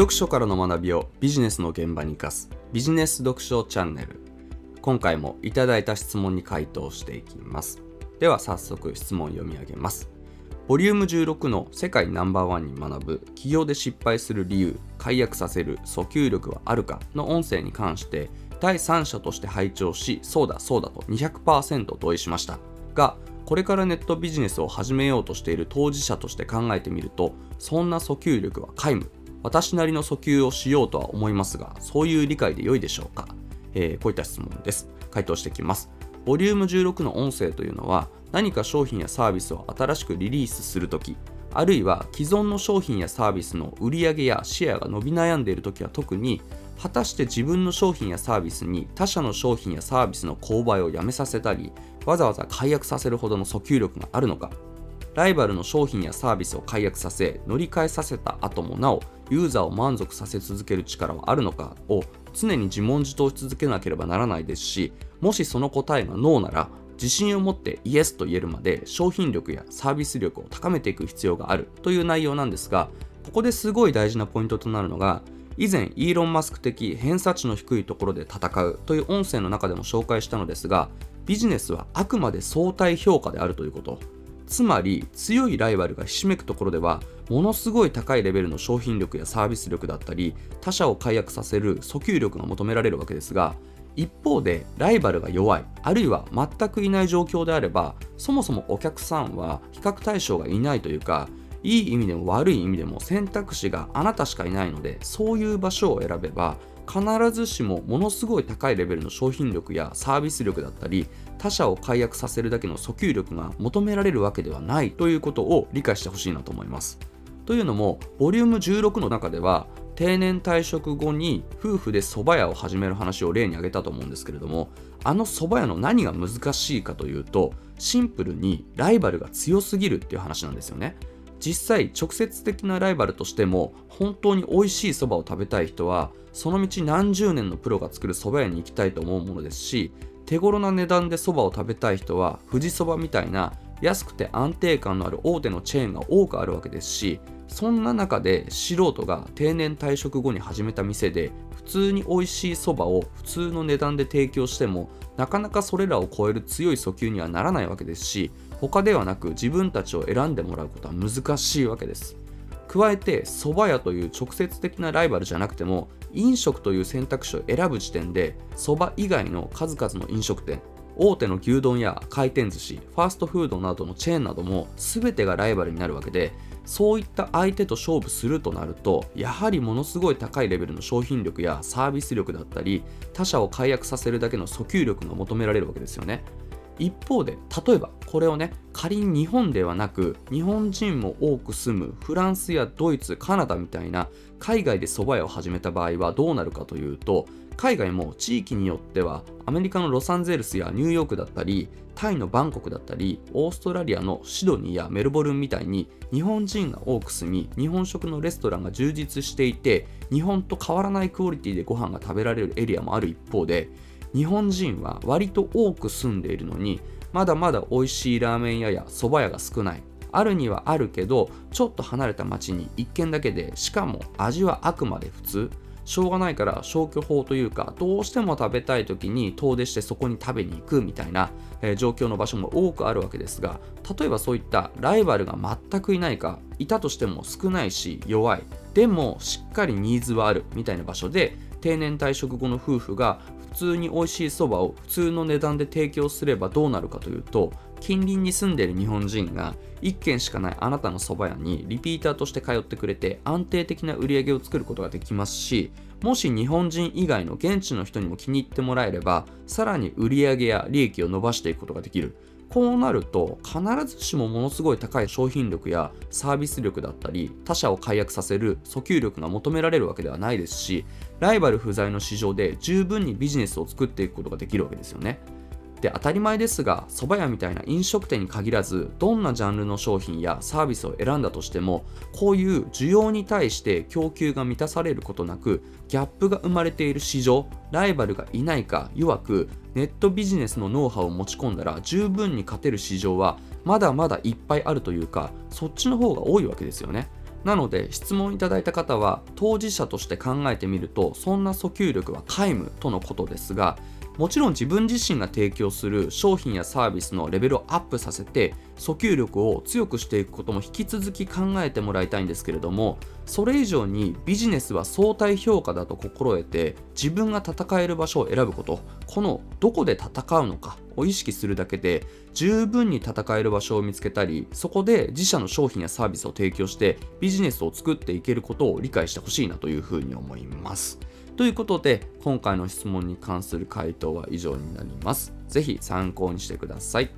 読書からの学びをビジネスの現場に生かす。ビジネス読書チャンネル。今回もいただいた質問に回答していきます。では早速質問を読み上げます。ボリューム16の世界ナンバーワンに学ぶ。企業で失敗する理由解約させる訴求力はあるかの音声に関して第三者として拝聴しそうだそうだと200%同意しました。がこれからネットビジネスを始めようとしている当事者として考えてみるとそんな訴求力は皆無。私なりの訴求をしようとは思いますがそういう理解で良いでしょうか、えー、こういった質問です。回答してきます。ボリューム16の音声というのは何か商品やサービスを新しくリリースするときあるいは既存の商品やサービスの売り上げやシェアが伸び悩んでいるときは特に果たして自分の商品やサービスに他社の商品やサービスの購買をやめさせたりわざわざ解約させるほどの訴求力があるのか。ライバルの商品やサービスを解約させ乗り換えさせた後もなおユーザーを満足させ続ける力はあるのかを常に自問自答し続けなければならないですしもしその答えがノーなら自信を持ってイエスと言えるまで商品力やサービス力を高めていく必要があるという内容なんですがここですごい大事なポイントとなるのが以前イーロン・マスク的偏差値の低いところで戦うという音声の中でも紹介したのですがビジネスはあくまで相対評価であるということ。つまり強いライバルがひしめくところではものすごい高いレベルの商品力やサービス力だったり他社を解約させる訴求力が求められるわけですが一方でライバルが弱いあるいは全くいない状況であればそもそもお客さんは比較対象がいないというかいい意味でも悪い意味でも選択肢があなたしかいないのでそういう場所を選べば必ずしもものすごい高いレベルの商品力やサービス力だったり他社を解約させるだけの訴求力が求められるわけではないということを理解してほしいなと思います。というのもボリューム16の中では定年退職後に夫婦で蕎麦屋を始める話を例に挙げたと思うんですけれどもあの蕎麦屋の何が難しいかというとシンプルにライバルが強すぎるっていう話なんですよね。実際直接的なライバルとしても本当に美味しいそばを食べたい人はその道何十年のプロが作るそば屋に行きたいと思うものですし手頃な値段でそばを食べたい人は富士そばみたいな安くて安定感のある大手のチェーンが多くあるわけですしそんな中で素人が定年退職後に始めた店で普通に美味しいそばを普通の値段で提供してもなかなかそれらを超える強い訴求にはならないわけですし他ではなく自分たちを選んでもらうことは難しいわけです。加えて蕎麦屋という直接的なライバルじゃなくても飲食という選択肢を選ぶ時点で蕎麦以外の数々の飲食店大手の牛丼や回転寿司ファーストフードなどのチェーンなども全てがライバルになるわけでそういった相手と勝負するとなるとやはりものすごい高いレベルの商品力やサービス力だったり他社を解約させるだけの訴求力が求められるわけですよね。一方で例えばこれをね仮に日本ではなく日本人も多く住むフランスやドイツカナダみたいな海外で蕎麦屋を始めた場合はどうなるかというと海外も地域によってはアメリカのロサンゼルスやニューヨークだったりタイのバンコクだったりオーストラリアのシドニーやメルボルンみたいに日本人が多く住み日本食のレストランが充実していて日本と変わらないクオリティでご飯が食べられるエリアもある一方で日本人は割と多く住んでいるのにまだまだ美味しいラーメン屋や蕎麦屋が少ない。あるにはあるけどちょっと離れた町に1軒だけでしかも味はあくまで普通。しょうがないから消去法というかどうしても食べたい時に遠出してそこに食べに行くみたいな、えー、状況の場所も多くあるわけですが例えばそういったライバルが全くいないかいたとしても少ないし弱い。でもしっかりニーズはあるみたいな場所で定年退職後の夫婦が普通に美味しいそばを普通の値段で提供すればどうなるかというと近隣に住んでいる日本人が1軒しかないあなたのそば屋にリピーターとして通ってくれて安定的な売り上げを作ることができますしもし日本人以外の現地の人にも気に入ってもらえればさらに売り上げや利益を伸ばしていくことができる。こうなると必ずしもものすごい高い商品力やサービス力だったり他社を解約させる訴求力が求められるわけではないですしライバル不在の市場で十分にビジネスを作っていくことができるわけですよね。で当たり前ですが蕎麦屋みたいな飲食店に限らずどんなジャンルの商品やサービスを選んだとしてもこういう需要に対して供給が満たされることなくギャップが生まれている市場ライバルがいないか弱くネットビジネスのノウハウを持ち込んだら十分に勝てる市場はまだまだいっぱいあるというかそっちの方が多いわけですよね。なので質問いただいた方は当事者として考えてみるとそんな訴求力は皆無とのことですがもちろん自分自身が提供する商品やサービスのレベルをアップさせて訴求力を強くしていくことも引き続き考えてもらいたいんですけれどもそれ以上にビジネスは相対評価だと心得て自分が戦える場所を選ぶことこのどこで戦うのかを意識するだけで十分に戦える場所を見つけたりそこで自社の商品やサービスを提供してビジネスを作っていけることを理解してほしいなというふうに思います。ということで今回の質問に関する回答は以上になります。是非参考にしてください。